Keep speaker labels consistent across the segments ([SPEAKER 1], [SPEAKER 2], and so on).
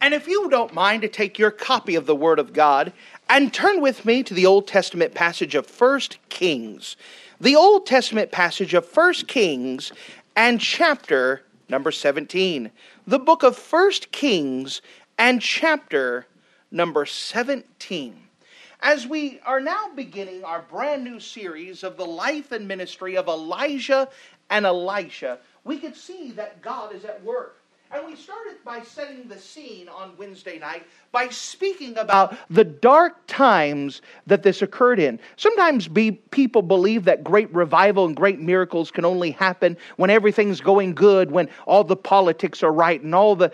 [SPEAKER 1] And if you don't mind to take your copy of the Word of God and turn with me to the Old Testament passage of 1 Kings. The Old Testament passage of 1 Kings and chapter number 17. The book of 1 Kings and chapter number 17. As we are now beginning our brand new series of the life and ministry of Elijah and Elisha, we could see that God is at work. And we started by setting the scene on Wednesday night by speaking about the dark times that this occurred in. Sometimes be, people believe that great revival and great miracles can only happen when everything's going good, when all the politics are right and all the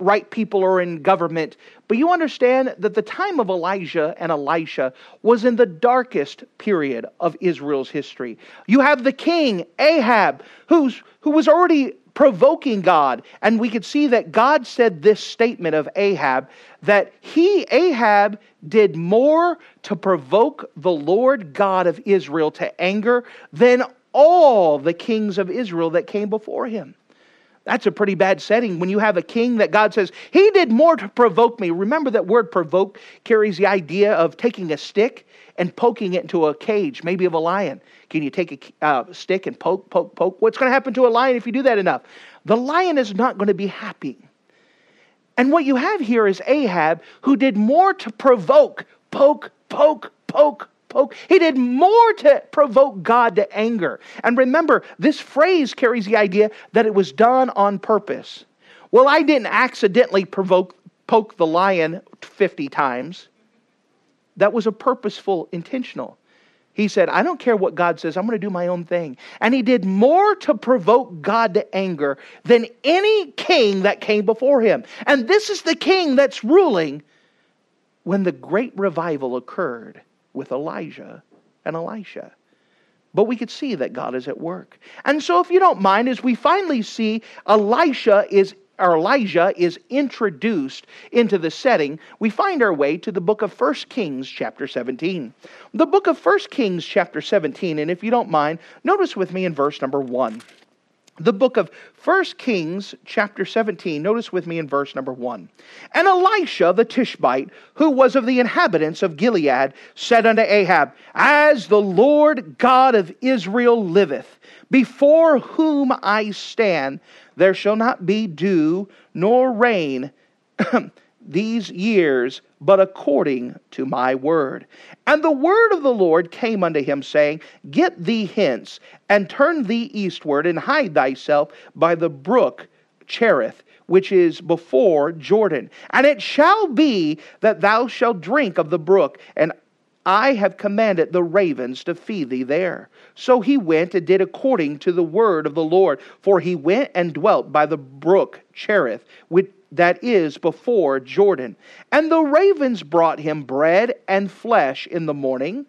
[SPEAKER 1] right people are in government. But you understand that the time of Elijah and Elisha was in the darkest period of Israel's history. You have the king, Ahab, who's, who was already provoking God. And we could see that God said this statement of Ahab that he, Ahab, did more to provoke the Lord God of Israel to anger than all the kings of Israel that came before him. That's a pretty bad setting when you have a king that God says, He did more to provoke me. Remember that word provoke carries the idea of taking a stick and poking it into a cage, maybe of a lion. Can you take a uh, stick and poke, poke, poke? What's going to happen to a lion if you do that enough? The lion is not going to be happy. And what you have here is Ahab, who did more to provoke, poke, poke, poke, poke. He did more to provoke God to anger. And remember, this phrase carries the idea that it was done on purpose. Well, I didn't accidentally provoke, poke the lion 50 times. That was a purposeful, intentional. He said, I don't care what God says, I'm going to do my own thing. And he did more to provoke God to anger than any king that came before him. And this is the king that's ruling when the great revival occurred with Elijah and Elisha. But we could see that God is at work. And so, if you don't mind, as we finally see Elisha is or Elijah is introduced into the setting, we find our way to the book of 1 Kings, chapter 17. The book of 1 Kings, chapter 17, and if you don't mind, notice with me in verse number 1. The book of 1 Kings, chapter 17, notice with me in verse number 1. And Elisha the Tishbite, who was of the inhabitants of Gilead, said unto Ahab, As the Lord God of Israel liveth, before whom I stand, there shall not be dew nor rain these years, but according to my word. And the word of the Lord came unto him, saying, Get thee hence, and turn thee eastward, and hide thyself by the brook Cherith, which is before Jordan. And it shall be that thou shalt drink of the brook, and I have commanded the ravens to feed thee there. So he went and did according to the word of the Lord. For he went and dwelt by the brook Cherith, which that is before Jordan. And the ravens brought him bread and flesh in the morning,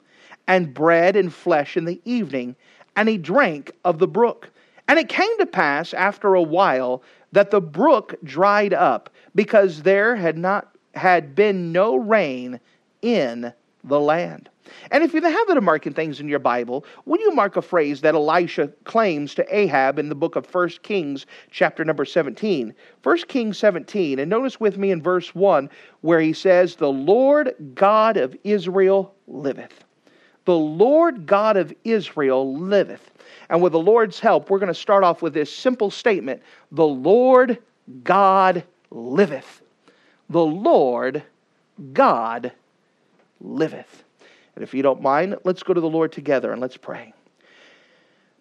[SPEAKER 1] and bread and flesh in the evening, and he drank of the brook. And it came to pass after a while that the brook dried up, because there had not had been no rain in the land. And if you have the habit of marking things in your Bible, would you mark a phrase that Elisha claims to Ahab in the book of 1 Kings, chapter number 17? 1 Kings 17, and notice with me in verse 1 where he says, The Lord God of Israel liveth. The Lord God of Israel liveth. And with the Lord's help, we're going to start off with this simple statement The Lord God liveth. The Lord God liveth. And if you don't mind, let's go to the Lord together and let's pray.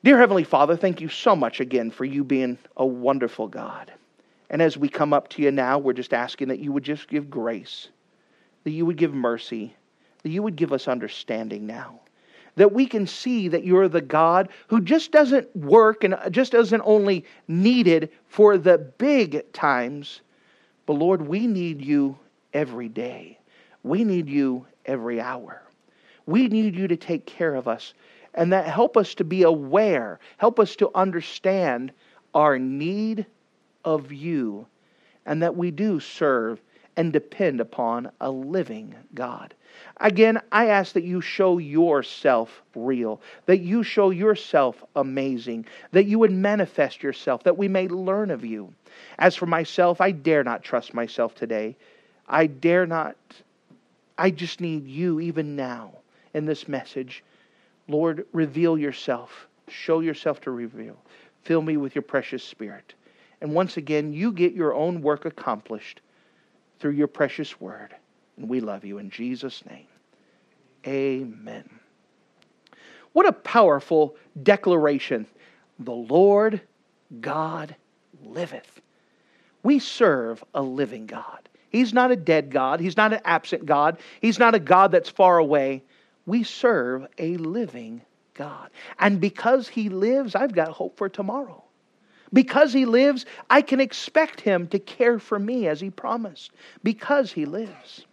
[SPEAKER 1] Dear Heavenly Father, thank you so much again for you being a wonderful God. And as we come up to you now, we're just asking that you would just give grace, that you would give mercy, that you would give us understanding now. That we can see that you're the God who just doesn't work and just doesn't only needed for the big times, but Lord, we need you every day. We need you every hour. We need you to take care of us and that help us to be aware, help us to understand our need of you, and that we do serve and depend upon a living God. Again, I ask that you show yourself real, that you show yourself amazing, that you would manifest yourself, that we may learn of you. As for myself, I dare not trust myself today. I dare not. I just need you even now in this message. Lord, reveal yourself. Show yourself to reveal. Fill me with your precious spirit. And once again, you get your own work accomplished through your precious word. And we love you in Jesus' name. Amen. What a powerful declaration. The Lord God liveth. We serve a living God. He's not a dead God. He's not an absent God. He's not a God that's far away. We serve a living God. And because He lives, I've got hope for tomorrow. Because he lives, I can expect him to care for me as he promised. Because he lives.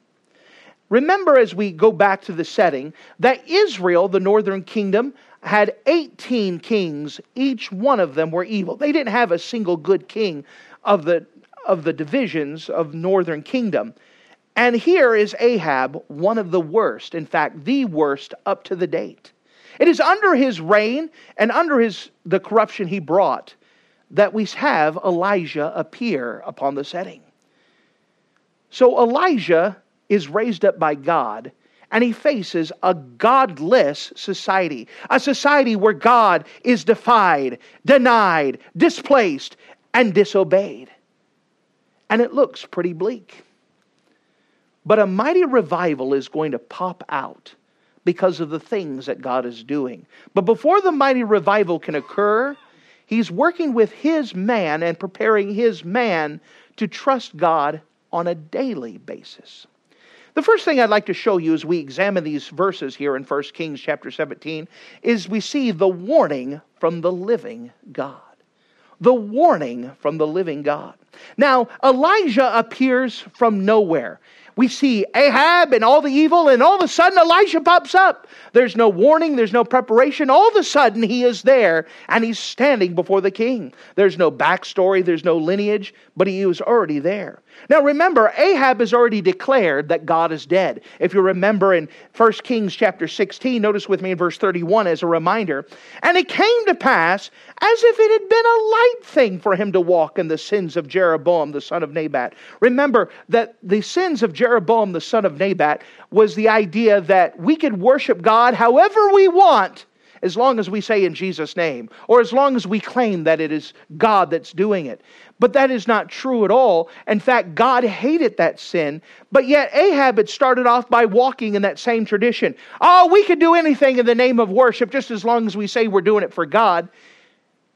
[SPEAKER 1] Remember, as we go back to the setting, that Israel, the northern kingdom, had 18 kings. Each one of them were evil. They didn't have a single good king of the, of the divisions of northern kingdom. And here is Ahab, one of the worst, in fact, the worst up to the date. It is under his reign and under his, the corruption he brought that we have Elijah appear upon the setting. So Elijah is raised up by God and he faces a godless society, a society where God is defied, denied, displaced, and disobeyed. And it looks pretty bleak. But a mighty revival is going to pop out because of the things that God is doing. But before the mighty revival can occur, He's working with his man and preparing his man to trust God on a daily basis. The first thing I'd like to show you as we examine these verses here in 1 Kings chapter 17 is we see the warning from the living God. The warning from the living God. Now, Elijah appears from nowhere. We see Ahab and all the evil, and all of a sudden Elijah pops up. There's no warning, there's no preparation. All of a sudden he is there and he's standing before the king. There's no backstory, there's no lineage, but he was already there. Now remember, Ahab has already declared that God is dead. If you remember in 1 Kings chapter 16, notice with me in verse 31 as a reminder. And it came to pass as if it had been a light thing for him to walk in the sins of Jeroboam the son of Nebat. Remember that the sins of Jeroboam the son of Nebat was the idea that we could worship God however we want as long as we say in Jesus' name, or as long as we claim that it is God that's doing it. But that is not true at all. In fact, God hated that sin. But yet, Ahab had started off by walking in that same tradition. Oh, we could do anything in the name of worship just as long as we say we're doing it for God.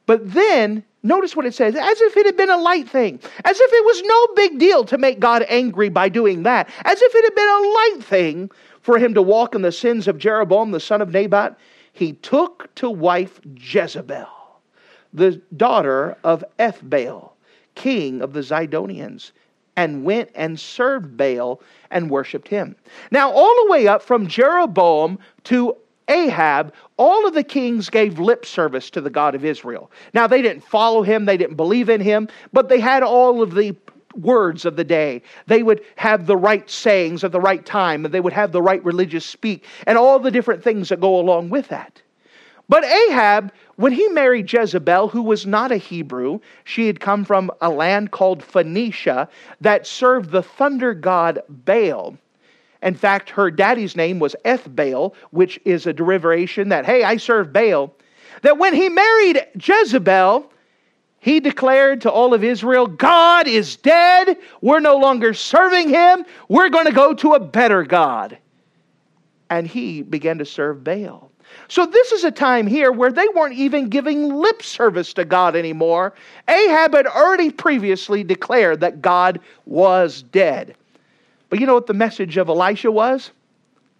[SPEAKER 1] But then, notice what it says as if it had been a light thing, as if it was no big deal to make God angry by doing that, as if it had been a light thing for him to walk in the sins of Jeroboam, the son of Nebat he took to wife Jezebel, the daughter of Ethbaal, king of the Zidonians, and went and served Baal and worshiped him. Now, all the way up from Jeroboam to Ahab, all of the kings gave lip service to the God of Israel. Now, they didn't follow him, they didn't believe in him, but they had all of the words of the day. They would have the right sayings at the right time, and they would have the right religious speak, and all the different things that go along with that. But Ahab, when he married Jezebel, who was not a Hebrew, she had come from a land called Phoenicia that served the thunder god Baal. In fact, her daddy's name was Ethbaal, which is a derivation that, hey, I serve Baal. That when he married Jezebel, he declared to all of Israel, God is dead. We're no longer serving him. We're going to go to a better God. And he began to serve Baal. So, this is a time here where they weren't even giving lip service to God anymore. Ahab had already previously declared that God was dead. But you know what the message of Elisha was?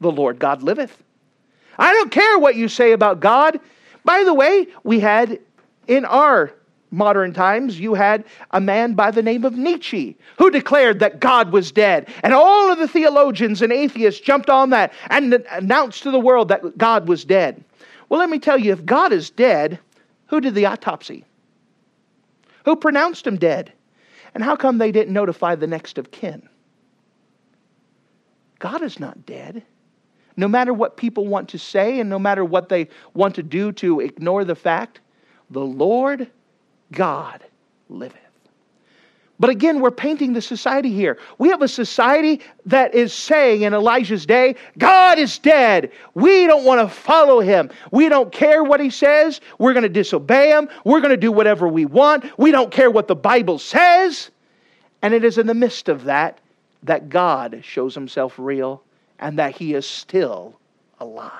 [SPEAKER 1] The Lord God liveth. I don't care what you say about God. By the way, we had in our modern times, you had a man by the name of Nietzsche who declared that God was dead. And all of the theologians and atheists jumped on that and announced to the world that God was dead. Well, let me tell you if God is dead, who did the autopsy? Who pronounced him dead? And how come they didn't notify the next of kin? God is not dead. No matter what people want to say and no matter what they want to do to ignore the fact, the Lord God liveth. But again, we're painting the society here. We have a society that is saying in Elijah's day, God is dead. We don't want to follow him. We don't care what he says. We're going to disobey him. We're going to do whatever we want. We don't care what the Bible says. And it is in the midst of that that God shows himself real and that he is still alive.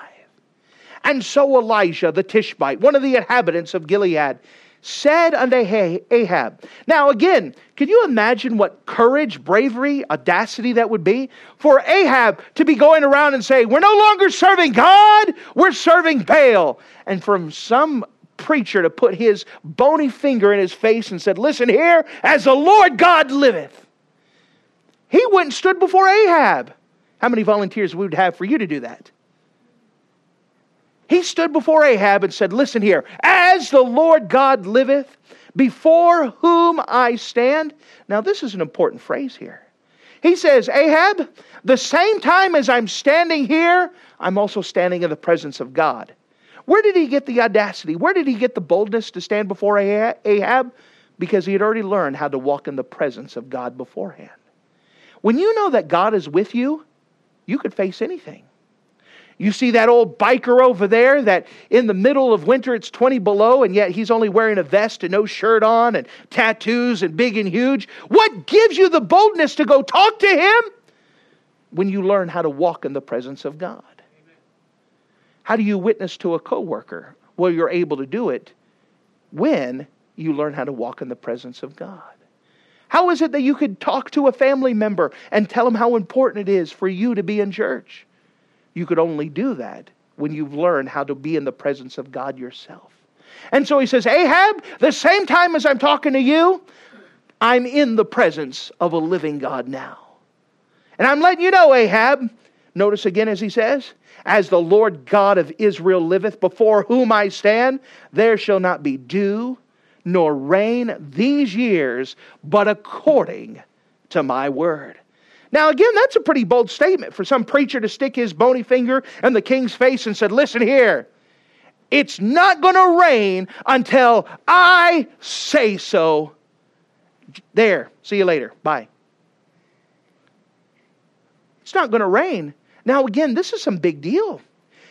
[SPEAKER 1] And so Elijah the Tishbite, one of the inhabitants of Gilead, said unto Ahab. Now, again, can you imagine what courage, bravery, audacity that would be for Ahab to be going around and saying, We're no longer serving God, we're serving Baal. And from some preacher to put his bony finger in his face and said, Listen here, as the Lord God liveth. He went and stood before Ahab. How many volunteers we would have for you to do that? He stood before Ahab and said, Listen here, as the Lord God liveth, before whom I stand. Now, this is an important phrase here. He says, Ahab, the same time as I'm standing here, I'm also standing in the presence of God. Where did he get the audacity? Where did he get the boldness to stand before Ahab? Because he had already learned how to walk in the presence of God beforehand. When you know that God is with you, you could face anything. You see that old biker over there that in the middle of winter it's 20 below and yet he's only wearing a vest and no shirt on and tattoos and big and huge. What gives you the boldness to go talk to him? When you learn how to walk in the presence of God. How do you witness to a coworker? Well, you're able to do it when you learn how to walk in the presence of God. How is it that you could talk to a family member and tell them how important it is for you to be in church? You could only do that when you've learned how to be in the presence of God yourself. And so he says, Ahab, the same time as I'm talking to you, I'm in the presence of a living God now. And I'm letting you know, Ahab, notice again as he says, as the Lord God of Israel liveth, before whom I stand, there shall not be dew nor rain these years, but according to my word. Now, again, that's a pretty bold statement for some preacher to stick his bony finger in the king's face and said, Listen here, it's not going to rain until I say so. There, see you later. Bye. It's not going to rain. Now, again, this is some big deal.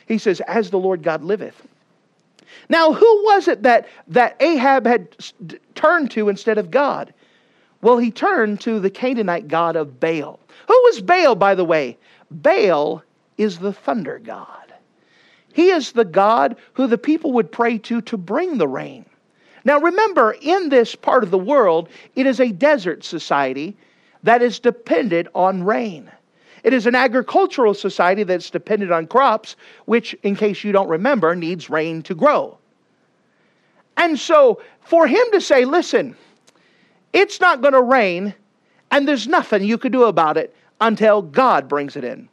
[SPEAKER 1] He says, As the Lord God liveth. Now, who was it that, that Ahab had turned to instead of God? Well, he turned to the Canaanite god of Baal. Who was Baal, by the way? Baal is the thunder god. He is the God who the people would pray to to bring the rain. Now remember, in this part of the world, it is a desert society that is dependent on rain. It is an agricultural society that's dependent on crops, which, in case you don't remember, needs rain to grow. And so, for him to say, listen, it's not going to rain, and there's nothing you could do about it until God brings it in.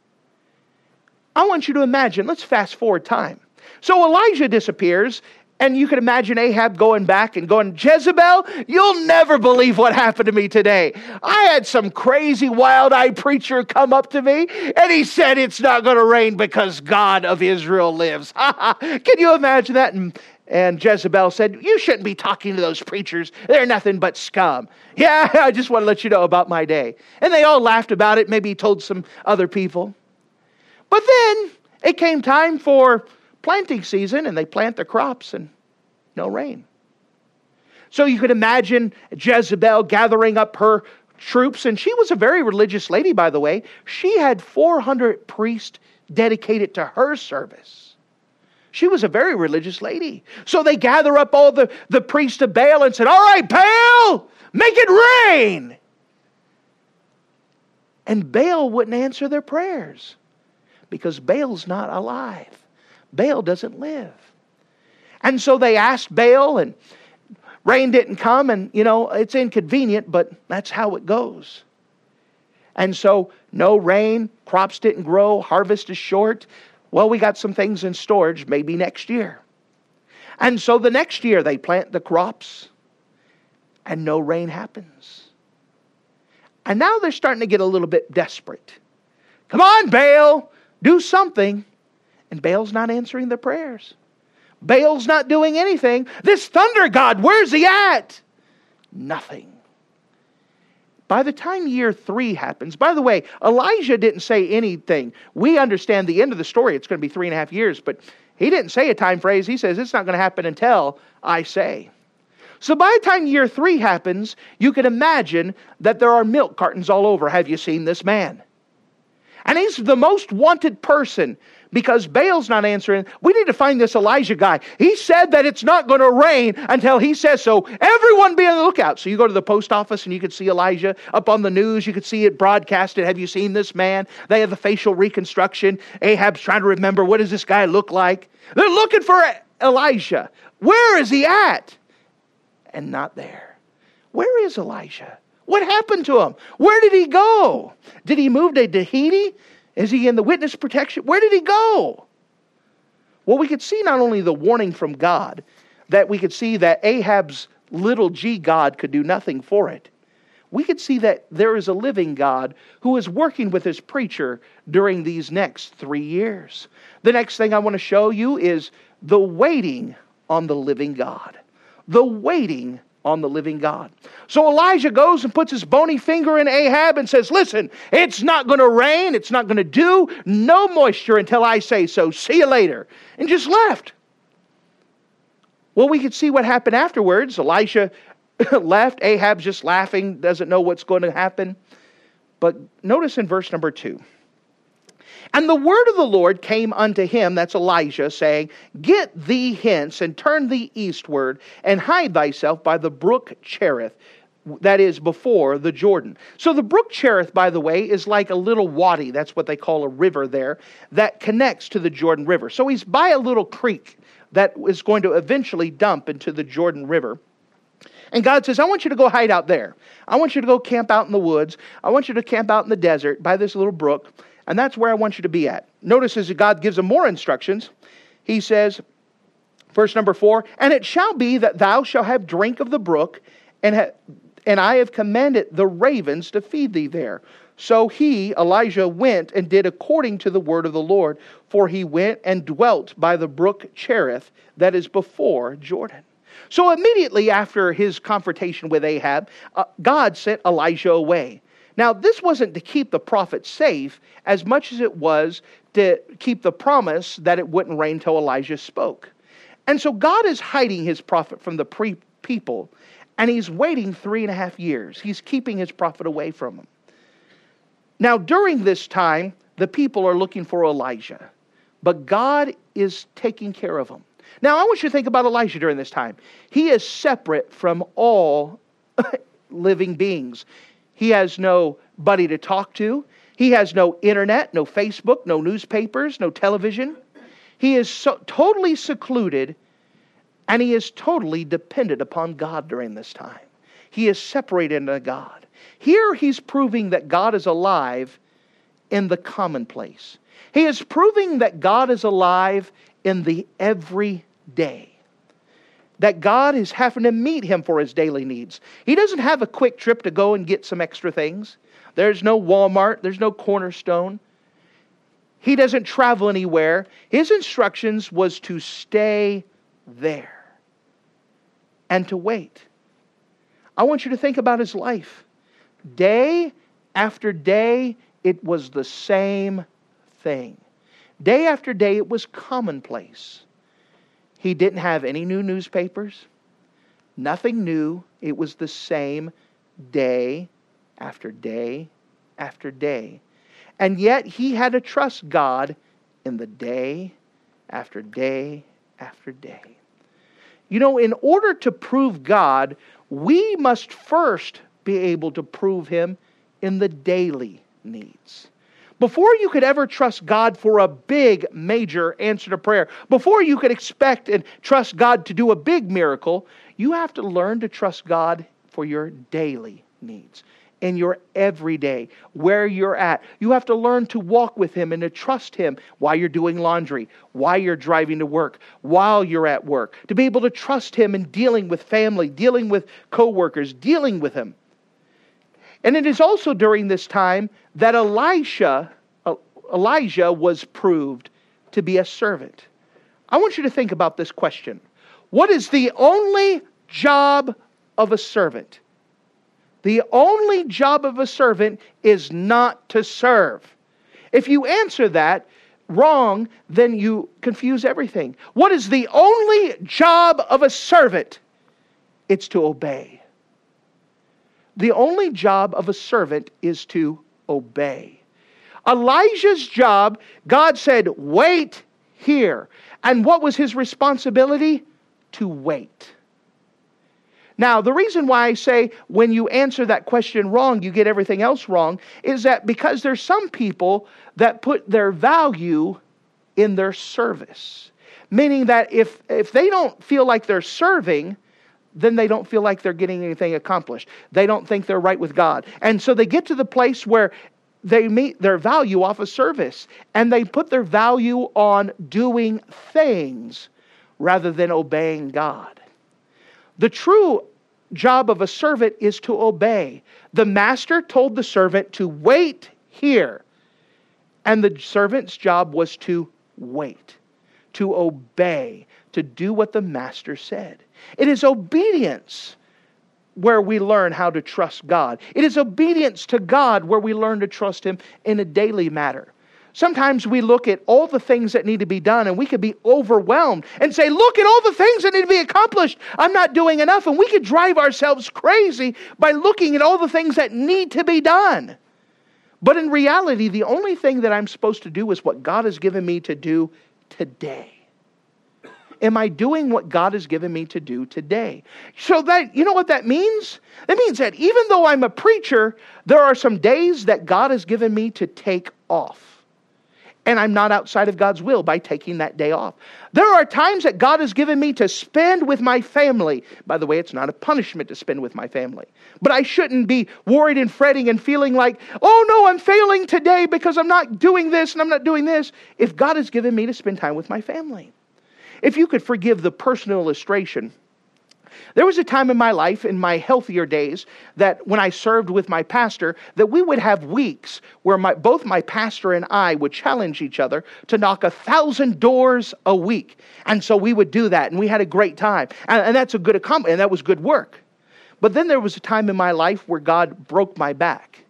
[SPEAKER 1] I want you to imagine, let's fast forward time. So Elijah disappears, and you can imagine Ahab going back and going, Jezebel, you'll never believe what happened to me today. I had some crazy, wild eyed preacher come up to me, and he said it's not going to rain because God of Israel lives. can you imagine that? And and Jezebel said, You shouldn't be talking to those preachers. They're nothing but scum. Yeah, I just want to let you know about my day. And they all laughed about it. Maybe told some other people. But then it came time for planting season, and they plant their crops, and no rain. So you could imagine Jezebel gathering up her troops, and she was a very religious lady, by the way. She had 400 priests dedicated to her service. She was a very religious lady. So they gather up all the, the priests of Baal and said, All right, Baal, make it rain. And Baal wouldn't answer their prayers because Baal's not alive. Baal doesn't live. And so they asked Baal, and Rain didn't come, and you know, it's inconvenient, but that's how it goes. And so, no rain, crops didn't grow, harvest is short. Well, we got some things in storage, maybe next year. And so the next year they plant the crops, and no rain happens. And now they're starting to get a little bit desperate. Come on, Baal, do something. And Baal's not answering their prayers. Baal's not doing anything. This thunder god, where's he at? Nothing. By the time year three happens, by the way, Elijah didn't say anything. We understand the end of the story. It's going to be three and a half years, but he didn't say a time phrase. He says it's not going to happen until I say. So by the time year three happens, you can imagine that there are milk cartons all over. Have you seen this man? And he's the most wanted person because Baal's not answering. We need to find this Elijah guy. He said that it's not going to rain until he says so. Everyone be on the lookout. So you go to the post office and you can see Elijah up on the news. You can see it broadcasted. Have you seen this man? They have the facial reconstruction. Ahab's trying to remember what does this guy look like? They're looking for Elijah. Where is he at? And not there. Where is Elijah? What happened to him? Where did he go? Did he move to Tahiti? Is he in the witness protection? Where did he go? Well, we could see not only the warning from God, that we could see that Ahab's little g God could do nothing for it. We could see that there is a living God who is working with his preacher during these next three years. The next thing I want to show you is the waiting on the living God. The waiting on the living God. So Elijah goes and puts his bony finger in Ahab and says, Listen, it's not going to rain. It's not going to do no moisture until I say so. See you later. And just left. Well, we could see what happened afterwards. Elisha left. Ahab's just laughing, doesn't know what's going to happen. But notice in verse number two. And the word of the Lord came unto him, that's Elijah, saying, Get thee hence and turn thee eastward and hide thyself by the brook Cherith, that is before the Jordan. So the brook Cherith, by the way, is like a little wadi. That's what they call a river there that connects to the Jordan River. So he's by a little creek that is going to eventually dump into the Jordan River. And God says, I want you to go hide out there. I want you to go camp out in the woods. I want you to camp out in the desert by this little brook. And that's where I want you to be at. Notice as God gives him more instructions, he says, verse number four, and it shall be that thou shalt have drink of the brook, and, ha- and I have commanded the ravens to feed thee there. So he, Elijah, went and did according to the word of the Lord, for he went and dwelt by the brook Cherith that is before Jordan. So immediately after his confrontation with Ahab, uh, God sent Elijah away. Now, this wasn't to keep the prophet safe as much as it was to keep the promise that it wouldn't rain till Elijah spoke. And so God is hiding his prophet from the pre- people, and he's waiting three and a half years. He's keeping his prophet away from them. Now, during this time, the people are looking for Elijah, but God is taking care of them. Now, I want you to think about Elijah during this time. He is separate from all living beings. He has nobody to talk to. He has no internet, no Facebook, no newspapers, no television. He is so, totally secluded and he is totally dependent upon God during this time. He is separated to God. Here he's proving that God is alive in the commonplace. He is proving that God is alive in the everyday that God is having to meet him for his daily needs. He doesn't have a quick trip to go and get some extra things. There's no Walmart, there's no cornerstone. He doesn't travel anywhere. His instructions was to stay there and to wait. I want you to think about his life. Day after day, it was the same thing. Day after day, it was commonplace. He didn't have any new newspapers, nothing new. It was the same day after day after day. And yet he had to trust God in the day after day after day. You know, in order to prove God, we must first be able to prove Him in the daily needs. Before you could ever trust God for a big, major answer to prayer, before you could expect and trust God to do a big miracle, you have to learn to trust God for your daily needs in your everyday, where you're at. You have to learn to walk with Him and to trust Him while you're doing laundry, while you're driving to work, while you're at work, to be able to trust Him in dealing with family, dealing with coworkers, dealing with Him. And it is also during this time that Elisha, Elijah was proved to be a servant. I want you to think about this question. What is the only job of a servant? The only job of a servant is not to serve. If you answer that wrong, then you confuse everything. What is the only job of a servant? It's to obey. The only job of a servant is to obey. Elijah's job, God said, wait here. And what was his responsibility? To wait. Now, the reason why I say when you answer that question wrong, you get everything else wrong, is that because there's some people that put their value in their service. Meaning that if, if they don't feel like they're serving, then they don't feel like they're getting anything accomplished. They don't think they're right with God. And so they get to the place where they meet their value off of service and they put their value on doing things rather than obeying God. The true job of a servant is to obey. The master told the servant to wait here, and the servant's job was to wait, to obey, to do what the master said. It is obedience where we learn how to trust God. It is obedience to God where we learn to trust Him in a daily matter. Sometimes we look at all the things that need to be done and we could be overwhelmed and say, Look at all the things that need to be accomplished. I'm not doing enough. And we could drive ourselves crazy by looking at all the things that need to be done. But in reality, the only thing that I'm supposed to do is what God has given me to do today. Am I doing what God has given me to do today? So that, you know what that means? That means that even though I'm a preacher, there are some days that God has given me to take off and I'm not outside of God's will by taking that day off. There are times that God has given me to spend with my family. By the way, it's not a punishment to spend with my family. But I shouldn't be worried and fretting and feeling like, oh no, I'm failing today because I'm not doing this and I'm not doing this. If God has given me to spend time with my family. If you could forgive the personal illustration, there was a time in my life, in my healthier days, that when I served with my pastor, that we would have weeks where my, both my pastor and I would challenge each other to knock a thousand doors a week. And so we would do that, and we had a great time. And, and that's a good accomplishment, and that was good work. But then there was a time in my life where God broke my back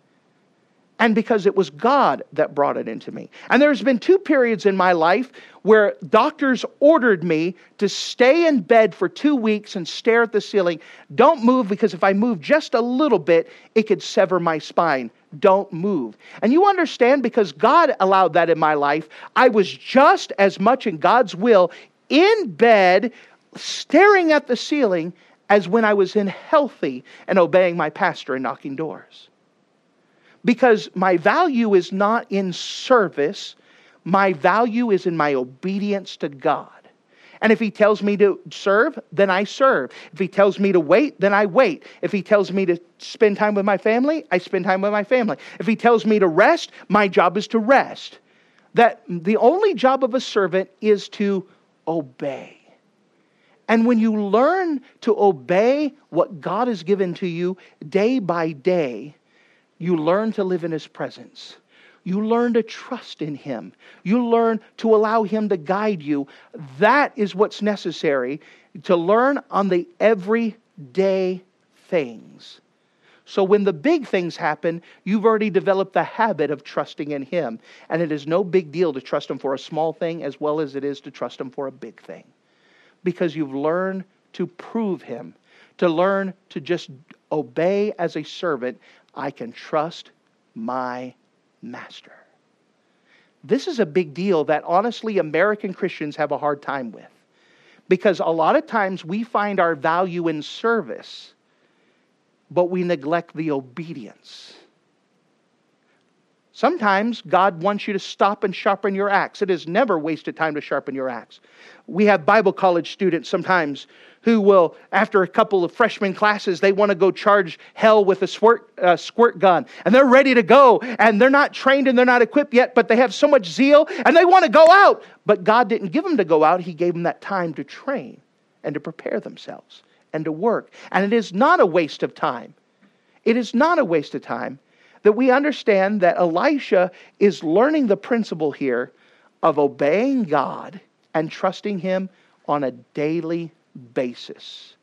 [SPEAKER 1] and because it was God that brought it into me. And there's been two periods in my life where doctors ordered me to stay in bed for two weeks and stare at the ceiling. Don't move because if I move just a little bit, it could sever my spine. Don't move. And you understand, because God allowed that in my life, I was just as much in God's will in bed, staring at the ceiling, as when I was in healthy and obeying my pastor and knocking doors because my value is not in service, my value is in my obedience to God. And if he tells me to serve, then I serve. If he tells me to wait, then I wait. If he tells me to spend time with my family, I spend time with my family. If he tells me to rest, my job is to rest. That the only job of a servant is to obey. And when you learn to obey what God has given to you day by day, you learn to live in His presence. You learn to trust in Him. You learn to allow Him to guide you. That is what's necessary to learn on the everyday things. So when the big things happen, you've already developed the habit of trusting in Him. And it is no big deal to trust Him for a small thing as well as it is to trust Him for a big thing. Because you've learned to prove Him, to learn to just obey as a servant I can trust my master. This is a big deal that honestly American Christians have a hard time with. Because a lot of times we find our value in service, but we neglect the obedience. Sometimes God wants you to stop and sharpen your axe. It is never wasted time to sharpen your axe. We have Bible college students sometimes who will, after a couple of freshman classes, they want to go charge hell with a squirt, uh, squirt gun. And they're ready to go. And they're not trained and they're not equipped yet, but they have so much zeal and they want to go out. But God didn't give them to go out, He gave them that time to train and to prepare themselves and to work. And it is not a waste of time. It is not a waste of time that we understand that Elisha is learning the principle here of obeying God and trusting Him on a daily basis.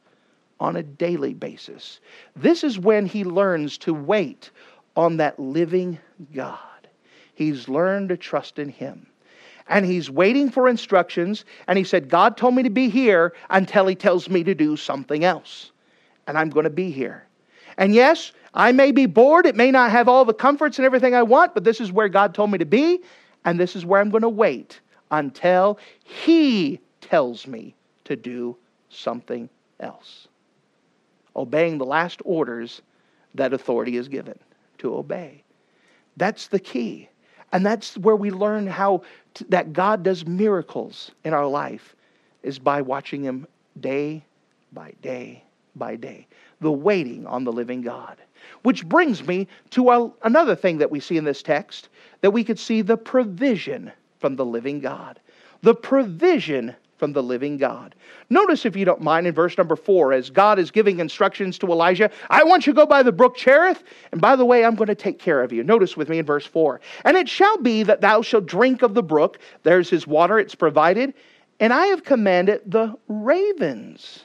[SPEAKER 1] On a daily basis. This is when he learns to wait on that living God. He's learned to trust in Him. And he's waiting for instructions. And he said, God told me to be here until he tells me to do something else. And I'm going to be here. And yes, I may be bored. It may not have all the comforts and everything I want, but this is where God told me to be, and this is where I'm going to wait until He tells me to do something else. Obeying the last orders that authority is given to obey. That's the key. And that's where we learn how that God does miracles in our life is by watching him day by day by day. The waiting on the living God. Which brings me to another thing that we see in this text that we could see the provision from the living God. The provision from the living God. Notice, if you don't mind, in verse number four, as God is giving instructions to Elijah, I want you to go by the brook Cherith, and by the way, I'm going to take care of you. Notice with me in verse four. And it shall be that thou shalt drink of the brook, there's his water, it's provided, and I have commanded the ravens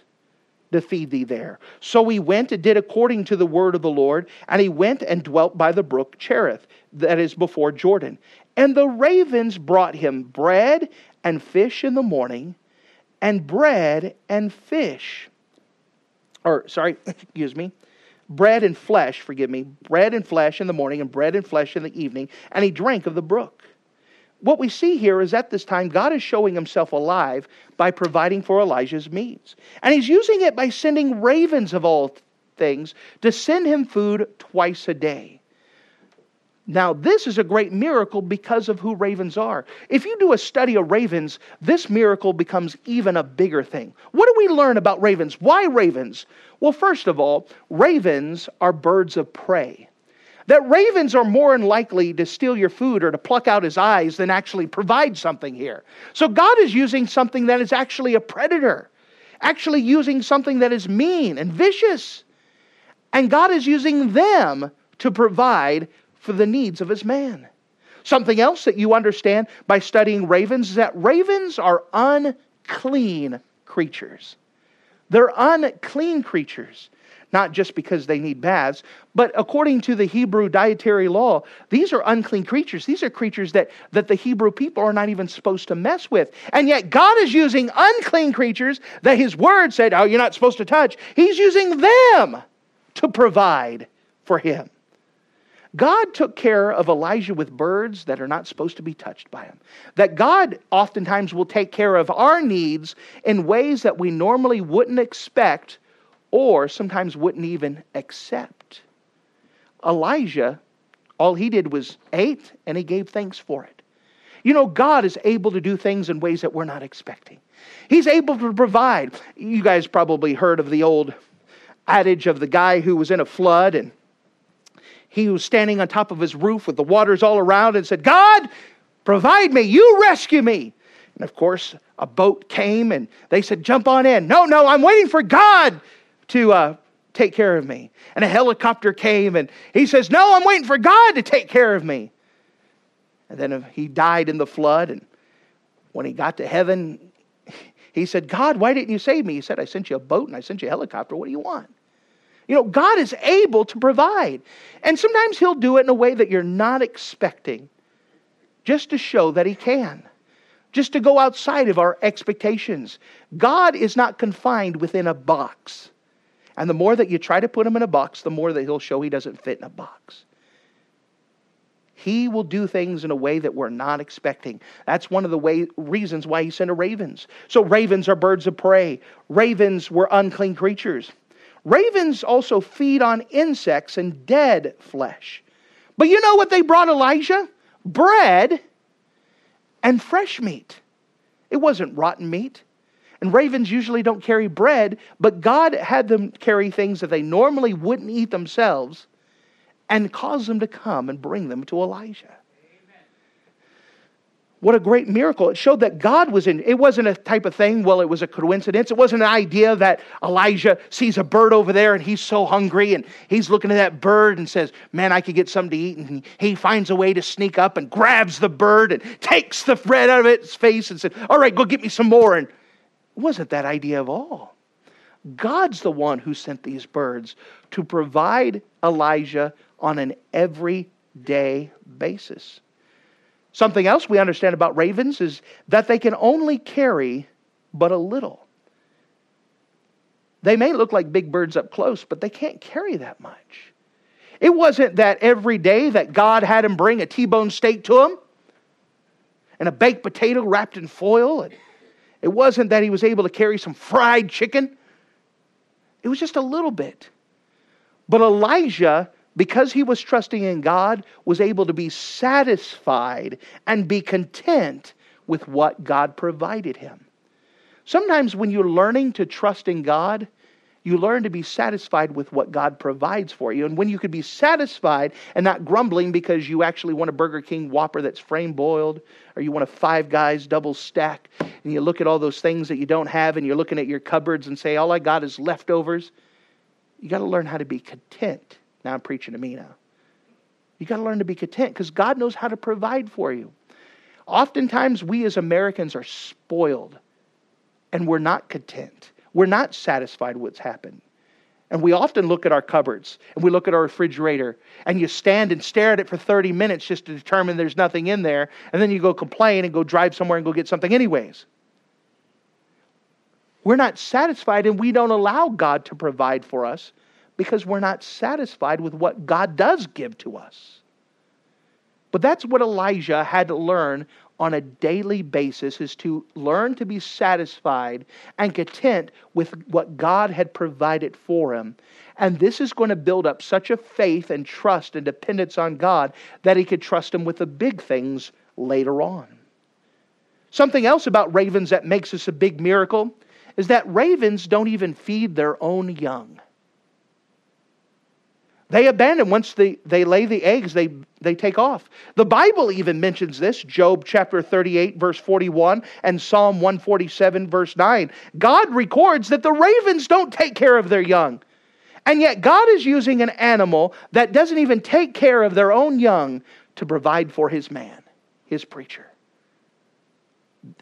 [SPEAKER 1] to feed thee there. So he went and did according to the word of the Lord, and he went and dwelt by the brook Cherith, that is before Jordan. And the ravens brought him bread and fish in the morning, and bread and fish. Or, sorry, excuse me, bread and flesh, forgive me, bread and flesh in the morning, and bread and flesh in the evening, and he drank of the brook what we see here is at this time, God is showing himself alive by providing for Elijah's needs. And he's using it by sending ravens of all things to send him food twice a day. Now, this is a great miracle because of who ravens are. If you do a study of ravens, this miracle becomes even a bigger thing. What do we learn about ravens? Why ravens? Well, first of all, ravens are birds of prey that ravens are more likely to steal your food or to pluck out his eyes than actually provide something here. So God is using something that is actually a predator, actually using something that is mean and vicious. And God is using them to provide for the needs of his man. Something else that you understand by studying ravens is that ravens are unclean creatures. They're unclean creatures not just because they need baths, but according to the Hebrew dietary law, these are unclean creatures. These are creatures that, that the Hebrew people are not even supposed to mess with. And yet God is using unclean creatures that his word said, oh, you're not supposed to touch. He's using them to provide for him. God took care of Elijah with birds that are not supposed to be touched by him. That God oftentimes will take care of our needs in ways that we normally wouldn't expect or sometimes wouldn't even accept. Elijah, all he did was ate and he gave thanks for it. You know, God is able to do things in ways that we're not expecting. He's able to provide. You guys probably heard of the old adage of the guy who was in a flood and he was standing on top of his roof with the waters all around and said, God, provide me, you rescue me. And of course, a boat came and they said, Jump on in. No, no, I'm waiting for God to uh, take care of me. And a helicopter came and he says, No, I'm waiting for God to take care of me. And then he died in the flood. And when he got to heaven, he said, God, why didn't you save me? He said, I sent you a boat and I sent you a helicopter. What do you want? You know, God is able to provide. And sometimes He'll do it in a way that you're not expecting, just to show that He can, just to go outside of our expectations. God is not confined within a box. And the more that you try to put him in a box, the more that he'll show he doesn't fit in a box. He will do things in a way that we're not expecting. That's one of the way, reasons why he sent a ravens. So, ravens are birds of prey. Ravens were unclean creatures. Ravens also feed on insects and dead flesh. But you know what they brought Elijah? Bread and fresh meat. It wasn't rotten meat. And ravens usually don't carry bread, but God had them carry things that they normally wouldn't eat themselves and cause them to come and bring them to Elijah. What a great miracle. It showed that God was in. It wasn't a type of thing, well, it was a coincidence. It wasn't an idea that Elijah sees a bird over there and he's so hungry and he's looking at that bird and says, Man, I could get something to eat. And he finds a way to sneak up and grabs the bird and takes the bread out of its face and said, All right, go get me some more. And it wasn't that idea of all. God's the one who sent these birds to provide Elijah on an everyday basis. Something else we understand about ravens is that they can only carry but a little. They may look like big birds up close, but they can't carry that much. It wasn't that every day that God had him bring a T bone steak to him and a baked potato wrapped in foil. And it wasn't that he was able to carry some fried chicken. It was just a little bit. But Elijah because he was trusting in God, was able to be satisfied and be content with what God provided him. Sometimes when you're learning to trust in God, you learn to be satisfied with what God provides for you. And when you could be satisfied and not grumbling because you actually want a Burger King Whopper that's flame broiled, or you want a Five Guys double stack, and you look at all those things that you don't have, and you're looking at your cupboards and say, All I got is leftovers, you got to learn how to be content now I'm preaching to me now. You got to learn to be content because God knows how to provide for you. Oftentimes, we as Americans are spoiled and we're not content. We're not satisfied with what's happened. And we often look at our cupboards and we look at our refrigerator and you stand and stare at it for 30 minutes just to determine there's nothing in there. And then you go complain and go drive somewhere and go get something anyways. We're not satisfied and we don't allow God to provide for us because we're not satisfied with what God does give to us. But that's what Elijah had to learn on a daily basis is to learn to be satisfied and content with what God had provided for him. And this is going to build up such a faith and trust and dependence on God that he could trust him with the big things later on. Something else about ravens that makes us a big miracle is that ravens don't even feed their own young. They abandon once they, they lay the eggs, they, they take off. The Bible even mentions this Job chapter 38, verse 41, and Psalm 147, verse 9. God records that the ravens don't take care of their young. And yet, God is using an animal that doesn't even take care of their own young to provide for his man, his preacher.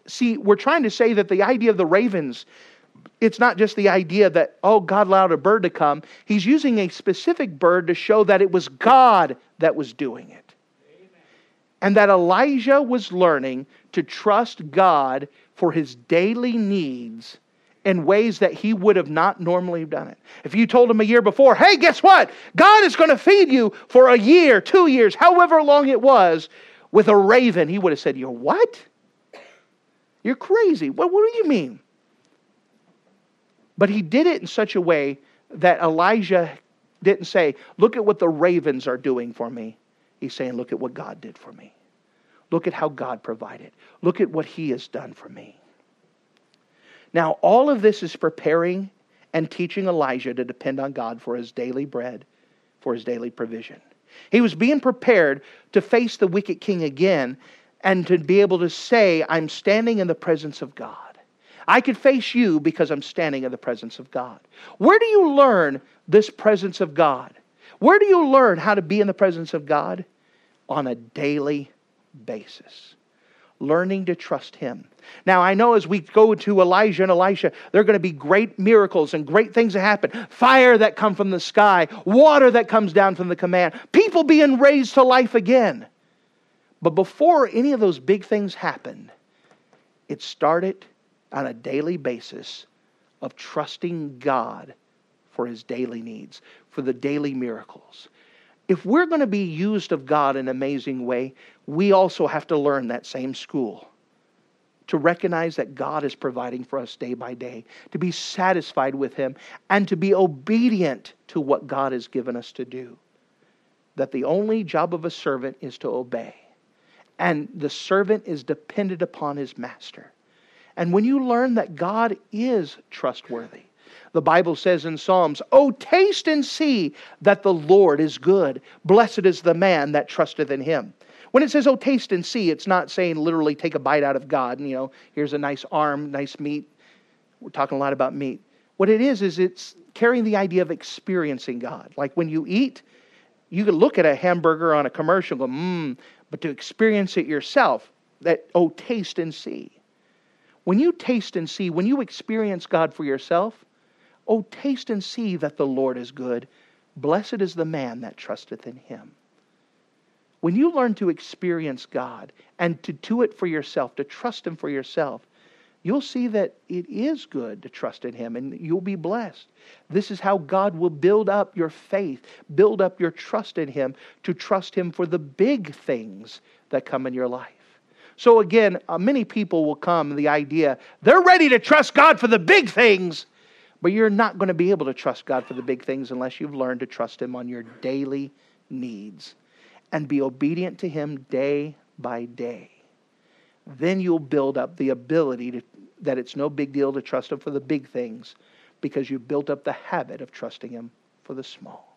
[SPEAKER 1] See, we're trying to say that the idea of the ravens it's not just the idea that, oh, God allowed a bird to come. He's using a specific bird to show that it was God that was doing it. Amen. And that Elijah was learning to trust God for his daily needs in ways that he would have not normally done it. If you told him a year before, hey, guess what? God is going to feed you for a year, two years, however long it was, with a raven, he would have said, You're what? You're crazy. What, what do you mean? But he did it in such a way that Elijah didn't say, Look at what the ravens are doing for me. He's saying, Look at what God did for me. Look at how God provided. Look at what he has done for me. Now, all of this is preparing and teaching Elijah to depend on God for his daily bread, for his daily provision. He was being prepared to face the wicked king again and to be able to say, I'm standing in the presence of God. I could face you because I'm standing in the presence of God. Where do you learn this presence of God? Where do you learn how to be in the presence of God? On a daily basis. Learning to trust Him. Now, I know as we go to Elijah and Elisha, there are going to be great miracles and great things that happen. Fire that come from the sky, water that comes down from the command, people being raised to life again. But before any of those big things happened, it started on a daily basis of trusting God for his daily needs, for the daily miracles. If we're going to be used of God in an amazing way, we also have to learn that same school to recognize that God is providing for us day by day, to be satisfied with Him, and to be obedient to what God has given us to do. that the only job of a servant is to obey. And the servant is dependent upon his master. And when you learn that God is trustworthy, the Bible says in Psalms, Oh, taste and see that the Lord is good. Blessed is the man that trusteth in him. When it says, Oh, taste and see, it's not saying literally take a bite out of God. And, you know, here's a nice arm, nice meat. We're talking a lot about meat. What it is, is it's carrying the idea of experiencing God. Like when you eat, you can look at a hamburger on a commercial and go, mmm, but to experience it yourself, that, oh, taste and see. When you taste and see, when you experience God for yourself, oh, taste and see that the Lord is good. Blessed is the man that trusteth in him. When you learn to experience God and to do it for yourself, to trust Him for yourself, you'll see that it is good to trust in Him and you'll be blessed. This is how God will build up your faith, build up your trust in Him, to trust Him for the big things that come in your life. So, again, uh, many people will come the idea they're ready to trust God for the big things, but you're not going to be able to trust God for the big things unless you've learned to trust Him on your daily needs and be obedient to Him day by day. Then you'll build up the ability to, that it's no big deal to trust Him for the big things because you've built up the habit of trusting Him for the small.